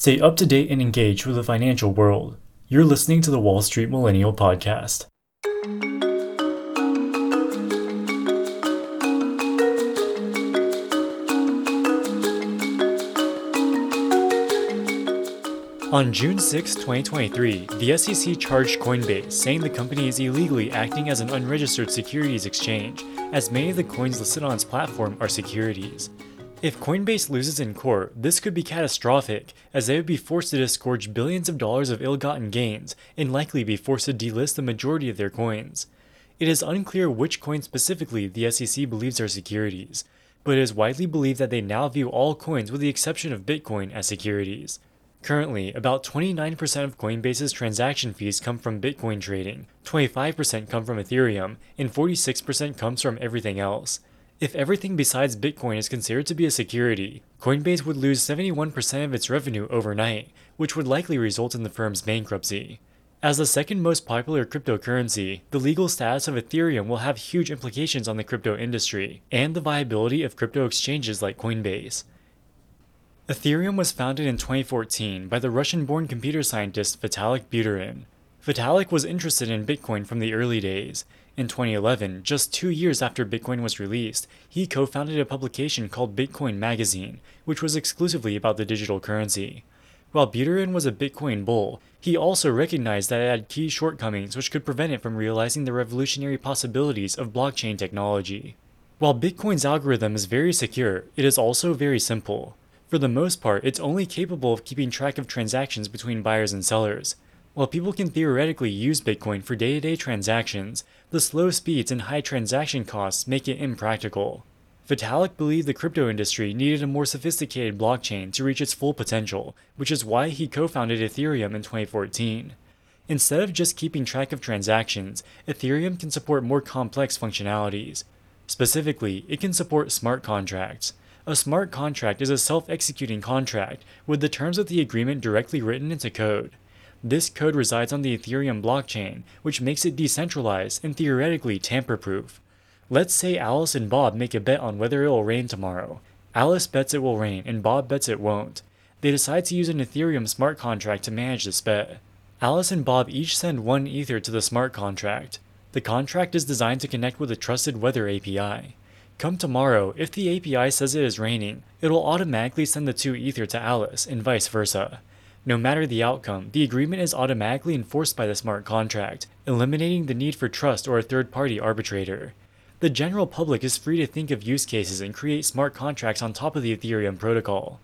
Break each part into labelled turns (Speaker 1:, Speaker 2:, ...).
Speaker 1: Stay up to date and engaged with the financial world. You're listening to the Wall Street Millennial Podcast. On June 6, 2023, the SEC charged Coinbase, saying the company is illegally acting as an unregistered securities exchange, as many of the coins listed on its platform are securities. If Coinbase loses in court, this could be catastrophic, as they would be forced to disgorge billions of dollars of ill gotten gains and likely be forced to delist the majority of their coins. It is unclear which coins specifically the SEC believes are securities, but it is widely believed that they now view all coins with the exception of Bitcoin as securities. Currently, about 29% of Coinbase's transaction fees come from Bitcoin trading, 25% come from Ethereum, and 46% comes from everything else. If everything besides Bitcoin is considered to be a security, Coinbase would lose 71% of its revenue overnight, which would likely result in the firm's bankruptcy. As the second most popular cryptocurrency, the legal status of Ethereum will have huge implications on the crypto industry and the viability of crypto exchanges like Coinbase. Ethereum was founded in 2014 by the Russian born computer scientist Vitalik Buterin. Vitalik was interested in Bitcoin from the early days in 2011, just two years after Bitcoin was released, he co founded a publication called Bitcoin Magazine, which was exclusively about the digital currency. While Buterin was a Bitcoin bull, he also recognized that it had key shortcomings which could prevent it from realizing the revolutionary possibilities of blockchain technology. While Bitcoin's algorithm is very secure, it is also very simple. For the most part, it's only capable of keeping track of transactions between buyers and sellers. While people can theoretically use Bitcoin for day to day transactions, the slow speeds and high transaction costs make it impractical. Vitalik believed the crypto industry needed a more sophisticated blockchain to reach its full potential, which is why he co founded Ethereum in 2014. Instead of just keeping track of transactions, Ethereum can support more complex functionalities. Specifically, it can support smart contracts. A smart contract is a self executing contract with the terms of the agreement directly written into code. This code resides on the Ethereum blockchain, which makes it decentralized and theoretically tamper proof. Let's say Alice and Bob make a bet on whether it will rain tomorrow. Alice bets it will rain, and Bob bets it won't. They decide to use an Ethereum smart contract to manage this bet. Alice and Bob each send one Ether to the smart contract. The contract is designed to connect with a trusted weather API. Come tomorrow, if the API says it is raining, it will automatically send the two Ether to Alice, and vice versa. No matter the outcome, the agreement is automatically enforced by the smart contract, eliminating the need for trust or a third party arbitrator. The general public is free to think of use cases and create smart contracts on top of the Ethereum protocol.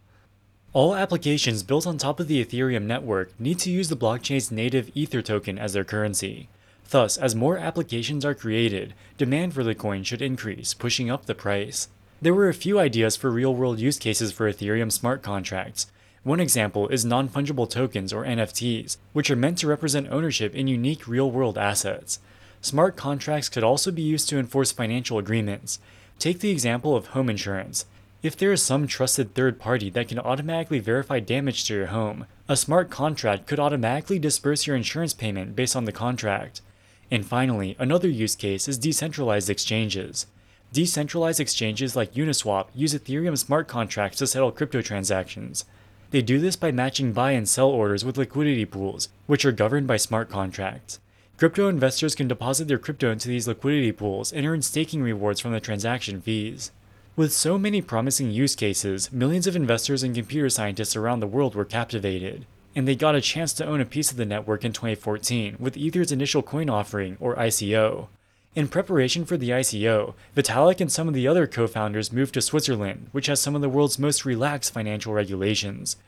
Speaker 1: All applications built on top of the Ethereum network need to use the blockchain's native Ether token as their currency. Thus, as more applications are created, demand for the coin should increase, pushing up the price. There were a few ideas for real world use cases for Ethereum smart contracts, one example is non fungible tokens or NFTs, which are meant to represent ownership in unique real world assets. Smart contracts could also be used to enforce financial agreements. Take the example of home insurance. If there is some trusted third party that can automatically verify damage to your home, a smart contract could automatically disperse your insurance payment based on the contract. And finally, another use case is decentralized exchanges. Decentralized exchanges like Uniswap use Ethereum smart contracts to settle crypto transactions. They do this by matching buy and sell orders with liquidity pools, which are governed by smart contracts. Crypto investors can deposit their crypto into these liquidity pools and earn staking rewards from the transaction fees. With so many promising use cases, millions of investors and computer scientists around the world were captivated, and they got a chance to own a piece of the network in 2014 with Ether's initial coin offering, or ICO. In preparation for the ICO, Vitalik and some of the other co founders moved to Switzerland, which has some of the world's most relaxed financial regulations.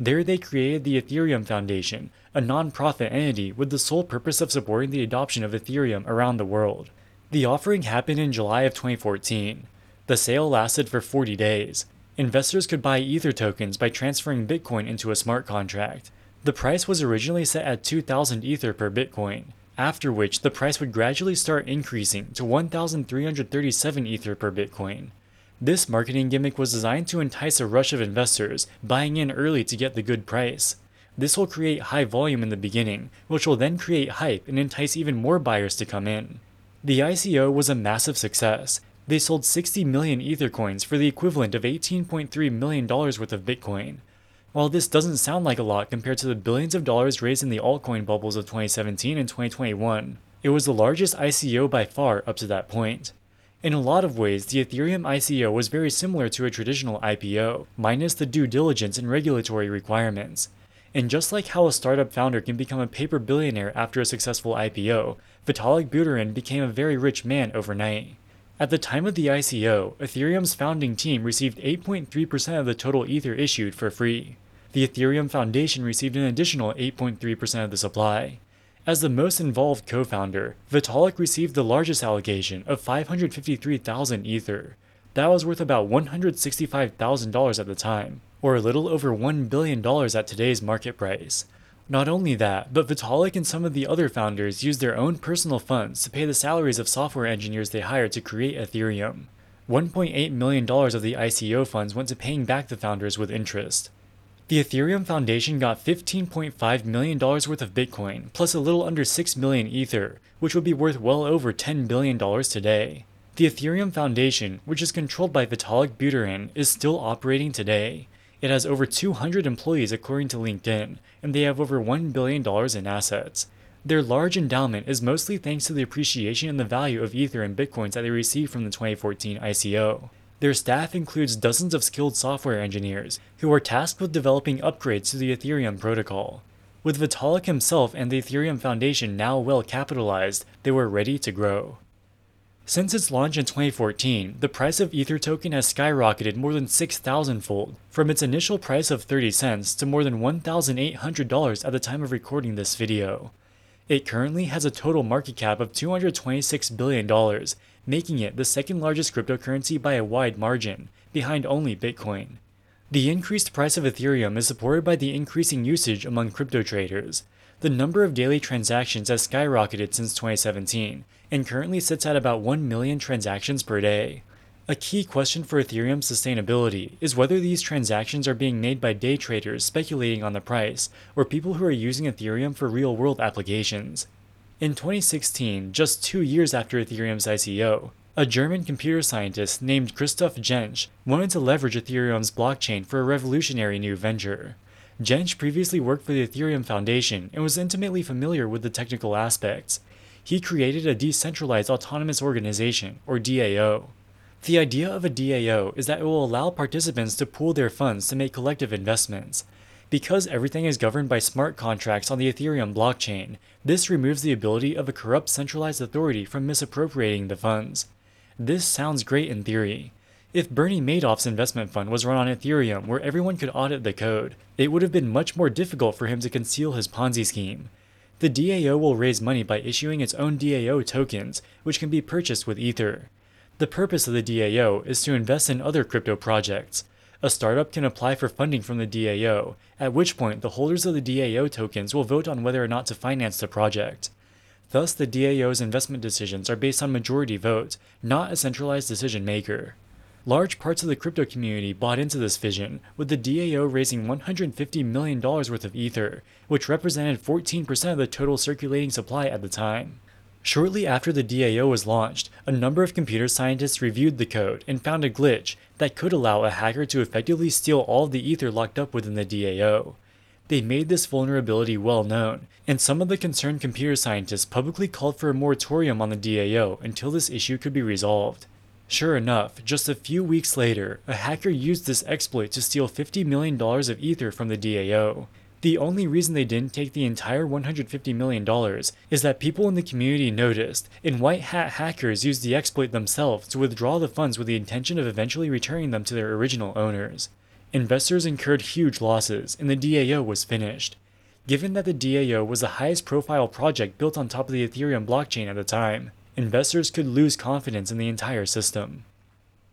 Speaker 1: There, they created the Ethereum Foundation, a non-profit entity with the sole purpose of supporting the adoption of Ethereum around the world. The offering happened in July of 2014. The sale lasted for 40 days. Investors could buy Ether tokens by transferring Bitcoin into a smart contract. The price was originally set at 2,000 Ether per Bitcoin after which the price would gradually start increasing to 1,337 Ether per Bitcoin. This marketing gimmick was designed to entice a rush of investors buying in early to get the good price. This will create high volume in the beginning, which will then create hype and entice even more buyers to come in. The ICO was a massive success. They sold 60 million Ether coins for the equivalent of $18.3 million worth of Bitcoin. While this doesn't sound like a lot compared to the billions of dollars raised in the altcoin bubbles of 2017 and 2021, it was the largest ICO by far up to that point. In a lot of ways, the Ethereum ICO was very similar to a traditional IPO, minus the due diligence and regulatory requirements. And just like how a startup founder can become a paper billionaire after a successful IPO, Vitalik Buterin became a very rich man overnight. At the time of the ICO, Ethereum's founding team received 8.3% of the total Ether issued for free. The Ethereum Foundation received an additional 8.3% of the supply. As the most involved co founder, Vitalik received the largest allocation of 553,000 Ether. That was worth about $165,000 at the time, or a little over $1 billion at today's market price. Not only that, but Vitalik and some of the other founders used their own personal funds to pay the salaries of software engineers they hired to create Ethereum. $1.8 million of the ICO funds went to paying back the founders with interest. The Ethereum Foundation got $15.5 million worth of Bitcoin, plus a little under 6 million Ether, which would be worth well over $10 billion today. The Ethereum Foundation, which is controlled by Vitalik Buterin, is still operating today. It has over 200 employees according to LinkedIn, and they have over $1 billion in assets. Their large endowment is mostly thanks to the appreciation in the value of Ether and Bitcoins that they received from the 2014 ICO. Their staff includes dozens of skilled software engineers who are tasked with developing upgrades to the Ethereum protocol. With Vitalik himself and the Ethereum Foundation now well capitalized, they were ready to grow. Since its launch in 2014, the price of Ether token has skyrocketed more than 6,000 fold, from its initial price of 30 cents to more than $1,800 at the time of recording this video. It currently has a total market cap of $226 billion, making it the second largest cryptocurrency by a wide margin, behind only Bitcoin. The increased price of Ethereum is supported by the increasing usage among crypto traders. The number of daily transactions has skyrocketed since 2017 and currently sits at about 1 million transactions per day. A key question for Ethereum's sustainability is whether these transactions are being made by day traders speculating on the price or people who are using Ethereum for real world applications. In 2016, just two years after Ethereum's ICO, a German computer scientist named Christoph Jentzsch wanted to leverage Ethereum's blockchain for a revolutionary new venture. Jentzsch previously worked for the Ethereum Foundation and was intimately familiar with the technical aspects. He created a decentralized autonomous organization, or DAO. The idea of a DAO is that it will allow participants to pool their funds to make collective investments. Because everything is governed by smart contracts on the Ethereum blockchain, this removes the ability of a corrupt centralized authority from misappropriating the funds. This sounds great in theory. If Bernie Madoff's investment fund was run on Ethereum where everyone could audit the code, it would have been much more difficult for him to conceal his Ponzi scheme. The DAO will raise money by issuing its own DAO tokens, which can be purchased with Ether. The purpose of the DAO is to invest in other crypto projects. A startup can apply for funding from the DAO, at which point the holders of the DAO tokens will vote on whether or not to finance the project. Thus, the DAO's investment decisions are based on majority vote, not a centralized decision maker. Large parts of the crypto community bought into this vision, with the DAO raising $150 million worth of Ether, which represented 14% of the total circulating supply at the time. Shortly after the DAO was launched, a number of computer scientists reviewed the code and found a glitch that could allow a hacker to effectively steal all of the ether locked up within the DAO. They made this vulnerability well known, and some of the concerned computer scientists publicly called for a moratorium on the DAO until this issue could be resolved. Sure enough, just a few weeks later, a hacker used this exploit to steal $50 million of Ether from the DAO. The only reason they didn't take the entire $150 million is that people in the community noticed, and white hat hackers used the exploit themselves to withdraw the funds with the intention of eventually returning them to their original owners. Investors incurred huge losses, and the DAO was finished. Given that the DAO was the highest profile project built on top of the Ethereum blockchain at the time, investors could lose confidence in the entire system.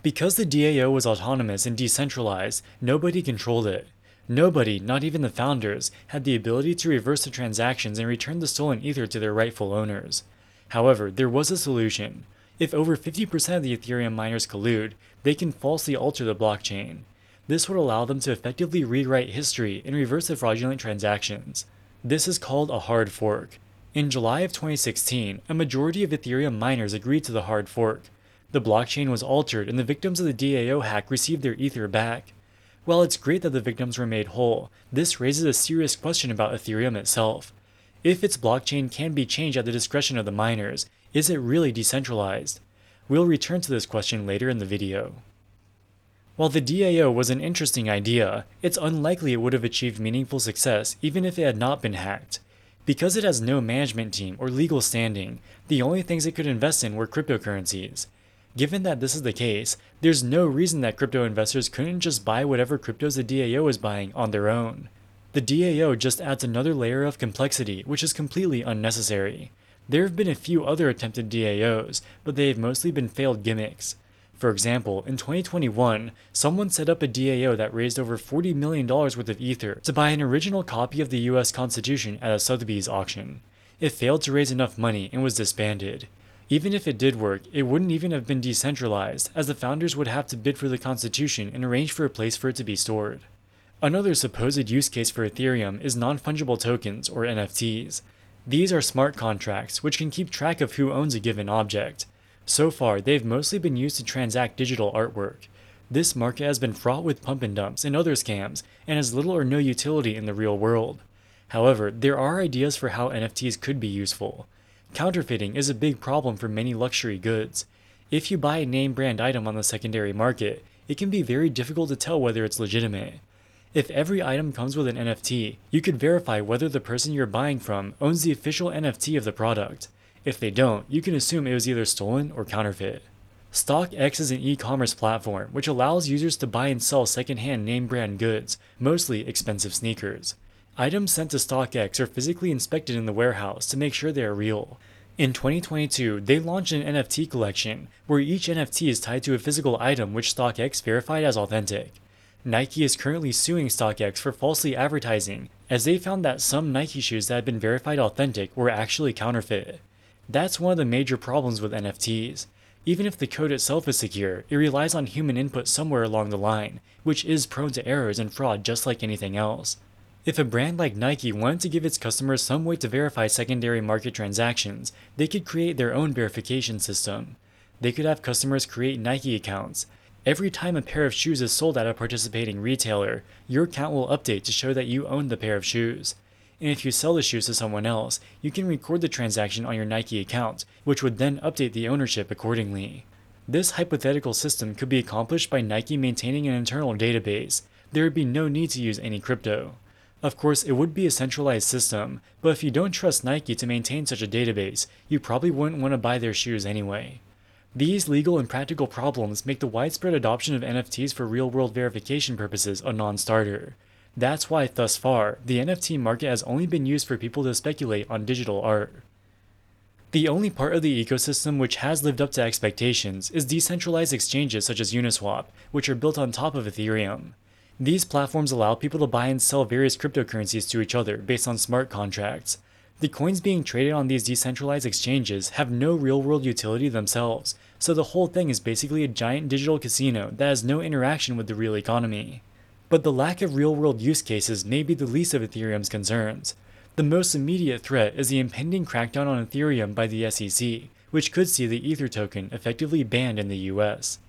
Speaker 1: Because the DAO was autonomous and decentralized, nobody controlled it. Nobody, not even the founders, had the ability to reverse the transactions and return the stolen ether to their rightful owners. However, there was a solution. If over 50% of the Ethereum miners collude, they can falsely alter the blockchain. This would allow them to effectively rewrite history and reverse the fraudulent transactions. This is called a hard fork. In July of 2016, a majority of Ethereum miners agreed to the hard fork. The blockchain was altered and the victims of the DAO hack received their ether back. While it's great that the victims were made whole, this raises a serious question about Ethereum itself. If its blockchain can be changed at the discretion of the miners, is it really decentralized? We'll return to this question later in the video. While the DAO was an interesting idea, it's unlikely it would have achieved meaningful success even if it had not been hacked. Because it has no management team or legal standing, the only things it could invest in were cryptocurrencies. Given that this is the case, there's no reason that crypto investors couldn't just buy whatever cryptos the DAO is buying on their own. The DAO just adds another layer of complexity, which is completely unnecessary. There have been a few other attempted DAOs, but they have mostly been failed gimmicks. For example, in 2021, someone set up a DAO that raised over $40 million worth of Ether to buy an original copy of the US Constitution at a Sotheby's auction. It failed to raise enough money and was disbanded. Even if it did work, it wouldn't even have been decentralized, as the founders would have to bid for the Constitution and arrange for a place for it to be stored. Another supposed use case for Ethereum is non fungible tokens, or NFTs. These are smart contracts which can keep track of who owns a given object. So far, they've mostly been used to transact digital artwork. This market has been fraught with pump and dumps and other scams, and has little or no utility in the real world. However, there are ideas for how NFTs could be useful. Counterfeiting is a big problem for many luxury goods. If you buy a name brand item on the secondary market, it can be very difficult to tell whether it's legitimate. If every item comes with an NFT, you could verify whether the person you're buying from owns the official NFT of the product. If they don't, you can assume it was either stolen or counterfeit. StockX is an e commerce platform which allows users to buy and sell secondhand name brand goods, mostly expensive sneakers. Items sent to StockX are physically inspected in the warehouse to make sure they are real. In 2022, they launched an NFT collection where each NFT is tied to a physical item which StockX verified as authentic. Nike is currently suing StockX for falsely advertising, as they found that some Nike shoes that had been verified authentic were actually counterfeit. That's one of the major problems with NFTs. Even if the code itself is secure, it relies on human input somewhere along the line, which is prone to errors and fraud just like anything else. If a brand like Nike wanted to give its customers some way to verify secondary market transactions, they could create their own verification system. They could have customers create Nike accounts. Every time a pair of shoes is sold at a participating retailer, your account will update to show that you own the pair of shoes. And if you sell the shoes to someone else, you can record the transaction on your Nike account, which would then update the ownership accordingly. This hypothetical system could be accomplished by Nike maintaining an internal database. There would be no need to use any crypto. Of course, it would be a centralized system, but if you don't trust Nike to maintain such a database, you probably wouldn't want to buy their shoes anyway. These legal and practical problems make the widespread adoption of NFTs for real world verification purposes a non starter. That's why, thus far, the NFT market has only been used for people to speculate on digital art. The only part of the ecosystem which has lived up to expectations is decentralized exchanges such as Uniswap, which are built on top of Ethereum. These platforms allow people to buy and sell various cryptocurrencies to each other based on smart contracts. The coins being traded on these decentralized exchanges have no real world utility themselves, so the whole thing is basically a giant digital casino that has no interaction with the real economy. But the lack of real world use cases may be the least of Ethereum's concerns. The most immediate threat is the impending crackdown on Ethereum by the SEC, which could see the Ether token effectively banned in the US.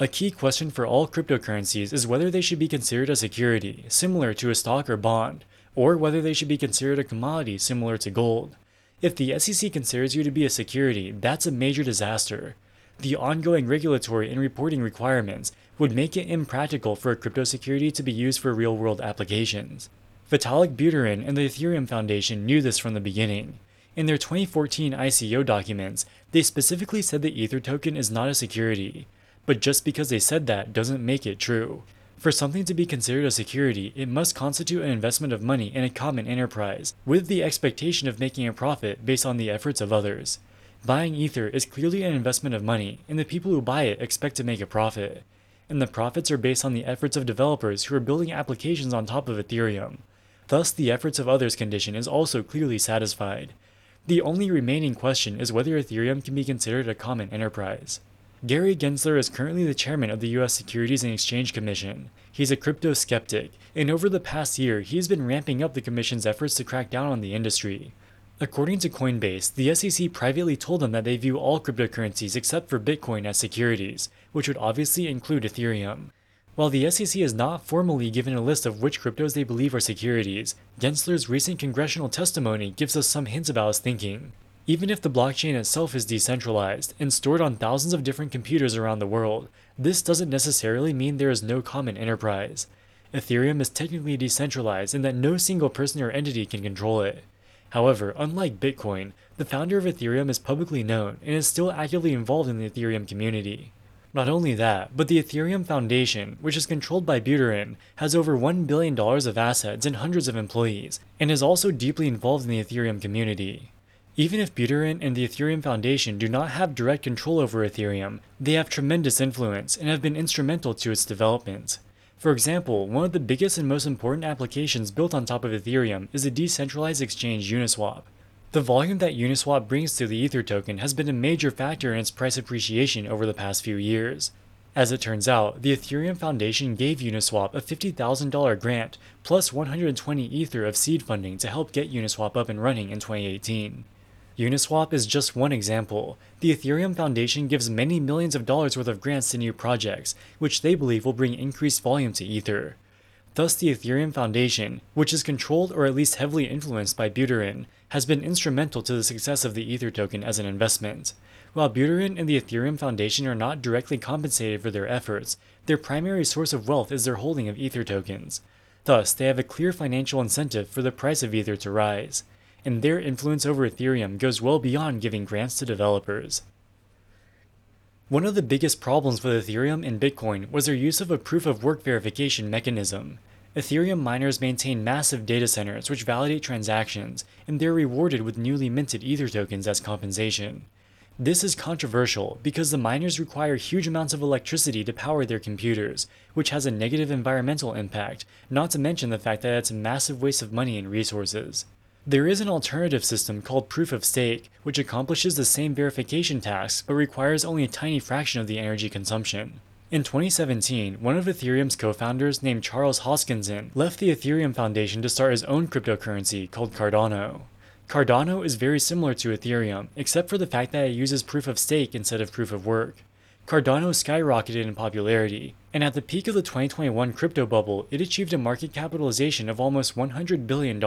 Speaker 1: A key question for all cryptocurrencies is whether they should be considered a security, similar to a stock or bond, or whether they should be considered a commodity similar to gold. If the SEC considers you to be a security, that's a major disaster. The ongoing regulatory and reporting requirements would make it impractical for a crypto security to be used for real world applications. Vitalik Buterin and the Ethereum Foundation knew this from the beginning. In their 2014 ICO documents, they specifically said the Ether token is not a security, but just because they said that doesn't make it true. For something to be considered a security, it must constitute an investment of money in a common enterprise, with the expectation of making a profit based on the efforts of others. Buying Ether is clearly an investment of money, and the people who buy it expect to make a profit. And the profits are based on the efforts of developers who are building applications on top of Ethereum. Thus, the efforts of others condition is also clearly satisfied. The only remaining question is whether Ethereum can be considered a common enterprise. Gary Gensler is currently the chairman of the US Securities and Exchange Commission. He's a crypto skeptic, and over the past year, he's been ramping up the Commission's efforts to crack down on the industry. According to Coinbase, the SEC privately told them that they view all cryptocurrencies except for Bitcoin as securities, which would obviously include Ethereum. While the SEC has not formally given a list of which cryptos they believe are securities, Gensler's recent congressional testimony gives us some hints about his thinking. Even if the blockchain itself is decentralized and stored on thousands of different computers around the world, this doesn't necessarily mean there is no common enterprise. Ethereum is technically decentralized in that no single person or entity can control it. However, unlike Bitcoin, the founder of Ethereum is publicly known and is still actively involved in the Ethereum community. Not only that, but the Ethereum Foundation, which is controlled by Buterin, has over $1 billion of assets and hundreds of employees, and is also deeply involved in the Ethereum community. Even if Buterin and the Ethereum Foundation do not have direct control over Ethereum, they have tremendous influence and have been instrumental to its development. For example, one of the biggest and most important applications built on top of Ethereum is the decentralized exchange Uniswap. The volume that Uniswap brings to the Ether token has been a major factor in its price appreciation over the past few years. As it turns out, the Ethereum Foundation gave Uniswap a $50,000 grant plus 120 Ether of seed funding to help get Uniswap up and running in 2018. Uniswap is just one example. The Ethereum Foundation gives many millions of dollars worth of grants to new projects, which they believe will bring increased volume to Ether. Thus, the Ethereum Foundation, which is controlled or at least heavily influenced by Buterin, has been instrumental to the success of the Ether token as an investment. While Buterin and the Ethereum Foundation are not directly compensated for their efforts, their primary source of wealth is their holding of Ether tokens. Thus, they have a clear financial incentive for the price of Ether to rise and their influence over Ethereum goes well beyond giving grants to developers. One of the biggest problems with Ethereum and Bitcoin was their use of a proof of work verification mechanism. Ethereum miners maintain massive data centers which validate transactions, and they're rewarded with newly minted Ether tokens as compensation. This is controversial because the miners require huge amounts of electricity to power their computers, which has a negative environmental impact, not to mention the fact that it's a massive waste of money and resources. There is an alternative system called Proof of Stake, which accomplishes the same verification task but requires only a tiny fraction of the energy consumption. In 2017, one of Ethereum's co-founders named Charles Hoskinson left the Ethereum Foundation to start his own cryptocurrency called Cardano. Cardano is very similar to Ethereum, except for the fact that it uses proof of stake instead of proof of work. Cardano skyrocketed in popularity, and at the peak of the 2021 crypto bubble, it achieved a market capitalization of almost $100 billion,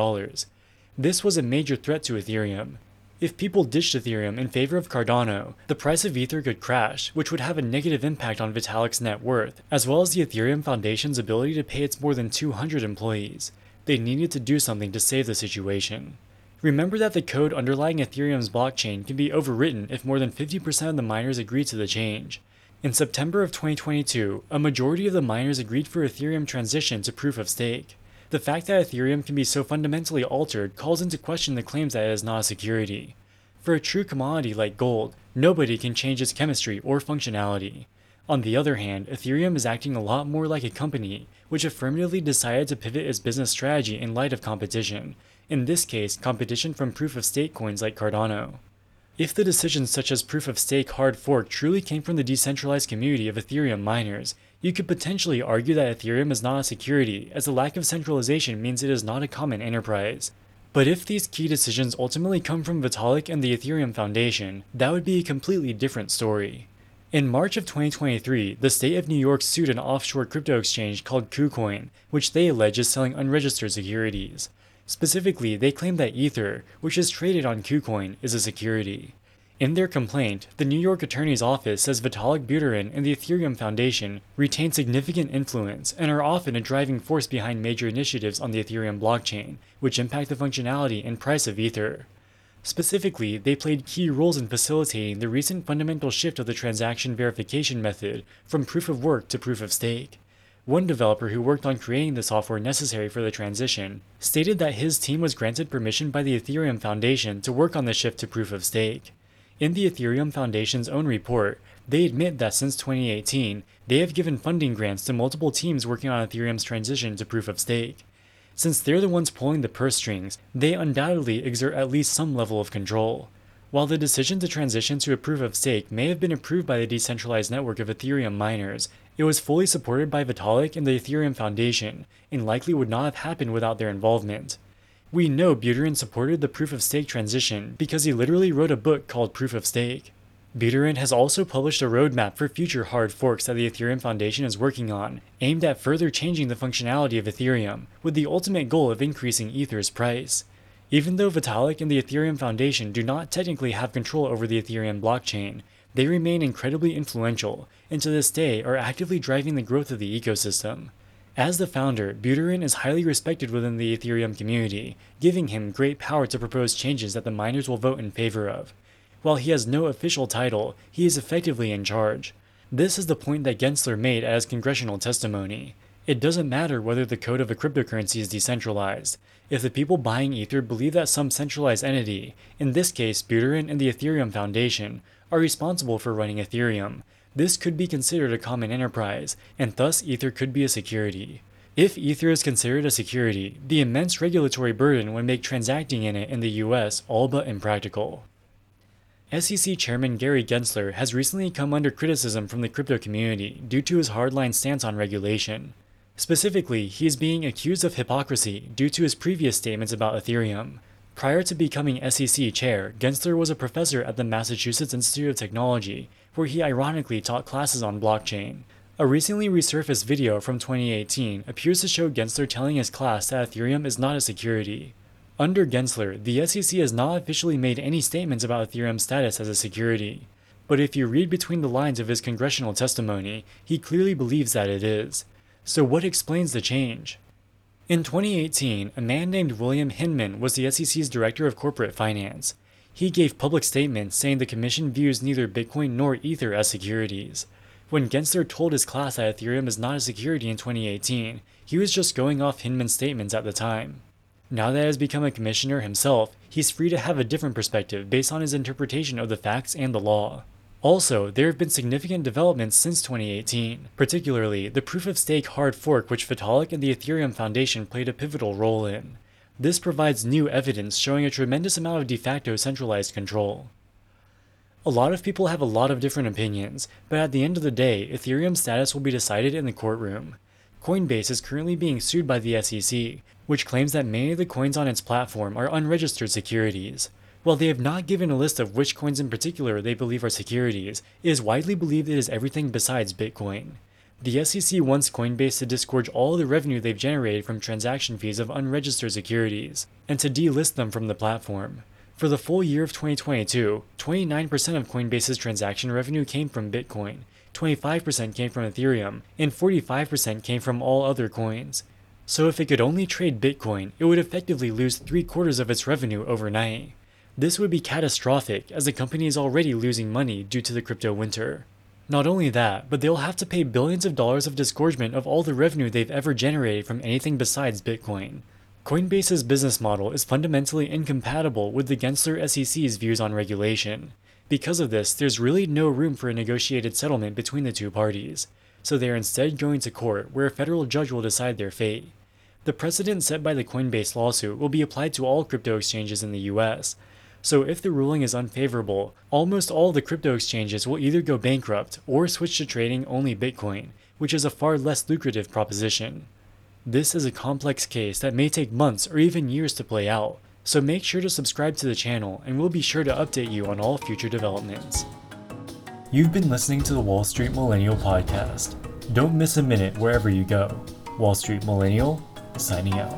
Speaker 1: this was a major threat to Ethereum. If people ditched Ethereum in favor of Cardano, the price of Ether could crash, which would have a negative impact on Vitalik's net worth, as well as the Ethereum Foundation's ability to pay its more than 200 employees. They needed to do something to save the situation. Remember that the code underlying Ethereum's blockchain can be overwritten if more than 50% of the miners agree to the change. In September of 2022, a majority of the miners agreed for Ethereum transition to proof of stake. The fact that Ethereum can be so fundamentally altered calls into question the claims that it is not a security. For a true commodity like gold, nobody can change its chemistry or functionality. On the other hand, Ethereum is acting a lot more like a company, which affirmatively decided to pivot its business strategy in light of competition, in this case, competition from proof of stake coins like Cardano. If the decisions such as proof of stake hard fork truly came from the decentralized community of Ethereum miners, you could potentially argue that Ethereum is not a security, as the lack of centralization means it is not a common enterprise. But if these key decisions ultimately come from Vitalik and the Ethereum Foundation, that would be a completely different story. In March of 2023, the state of New York sued an offshore crypto exchange called KuCoin, which they allege is selling unregistered securities. Specifically, they claim that Ether, which is traded on KuCoin, is a security. In their complaint, the New York Attorney's Office says Vitalik Buterin and the Ethereum Foundation retain significant influence and are often a driving force behind major initiatives on the Ethereum blockchain, which impact the functionality and price of Ether. Specifically, they played key roles in facilitating the recent fundamental shift of the transaction verification method from proof of work to proof of stake. One developer who worked on creating the software necessary for the transition stated that his team was granted permission by the Ethereum Foundation to work on the shift to proof of stake. In the Ethereum Foundation's own report, they admit that since 2018, they have given funding grants to multiple teams working on Ethereum's transition to proof of stake. Since they're the ones pulling the purse strings, they undoubtedly exert at least some level of control. While the decision to transition to a proof of stake may have been approved by the decentralized network of Ethereum miners, it was fully supported by Vitalik and the Ethereum Foundation, and likely would not have happened without their involvement. We know Buterin supported the proof of stake transition because he literally wrote a book called Proof of Stake. Buterin has also published a roadmap for future hard forks that the Ethereum Foundation is working on, aimed at further changing the functionality of Ethereum, with the ultimate goal of increasing Ether's price. Even though Vitalik and the Ethereum Foundation do not technically have control over the Ethereum blockchain, they remain incredibly influential, and to this day are actively driving the growth of the ecosystem. As the founder, Buterin is highly respected within the Ethereum community, giving him great power to propose changes that the miners will vote in favor of. While he has no official title, he is effectively in charge. This is the point that Gensler made at his congressional testimony. It doesn't matter whether the code of a cryptocurrency is decentralized. If the people buying Ether believe that some centralized entity, in this case Buterin and the Ethereum Foundation, are responsible for running Ethereum, this could be considered a common enterprise, and thus Ether could be a security. If Ether is considered a security, the immense regulatory burden would make transacting in it in the US all but impractical. SEC Chairman Gary Gensler has recently come under criticism from the crypto community due to his hardline stance on regulation. Specifically, he is being accused of hypocrisy due to his previous statements about Ethereum. Prior to becoming SEC chair, Gensler was a professor at the Massachusetts Institute of Technology, where he ironically taught classes on blockchain. A recently resurfaced video from 2018 appears to show Gensler telling his class that Ethereum is not a security. Under Gensler, the SEC has not officially made any statements about Ethereum's status as a security. But if you read between the lines of his congressional testimony, he clearly believes that it is. So, what explains the change? In 2018, a man named William Hinman was the SEC's Director of Corporate Finance. He gave public statements saying the Commission views neither Bitcoin nor Ether as securities. When Gensler told his class that Ethereum is not a security in 2018, he was just going off Hinman's statements at the time. Now that he has become a commissioner himself, he's free to have a different perspective based on his interpretation of the facts and the law. Also, there have been significant developments since 2018, particularly the proof of stake hard fork which Vitalik and the Ethereum Foundation played a pivotal role in. This provides new evidence showing a tremendous amount of de facto centralized control. A lot of people have a lot of different opinions, but at the end of the day, Ethereum's status will be decided in the courtroom. Coinbase is currently being sued by the SEC, which claims that many of the coins on its platform are unregistered securities. While they have not given a list of which coins in particular they believe are securities, it is widely believed it is everything besides Bitcoin. The SEC wants Coinbase to disgorge all the revenue they've generated from transaction fees of unregistered securities, and to delist them from the platform. For the full year of 2022, 29% of Coinbase's transaction revenue came from Bitcoin, 25% came from Ethereum, and 45% came from all other coins. So if it could only trade Bitcoin, it would effectively lose three quarters of its revenue overnight. This would be catastrophic, as the company is already losing money due to the crypto winter. Not only that, but they'll have to pay billions of dollars of disgorgement of all the revenue they've ever generated from anything besides Bitcoin. Coinbase's business model is fundamentally incompatible with the Gensler SEC's views on regulation. Because of this, there's really no room for a negotiated settlement between the two parties, so they are instead going to court where a federal judge will decide their fate. The precedent set by the Coinbase lawsuit will be applied to all crypto exchanges in the US, so if the ruling is unfavorable, almost all the crypto exchanges will either go bankrupt or switch to trading only Bitcoin, which is a far less lucrative proposition. This is a complex case that may take months or even years to play out, so make sure to subscribe to the channel and we'll be sure to update you on all future developments. You've been listening to the Wall Street Millennial Podcast. Don't miss a minute wherever you go. Wall Street Millennial, signing out.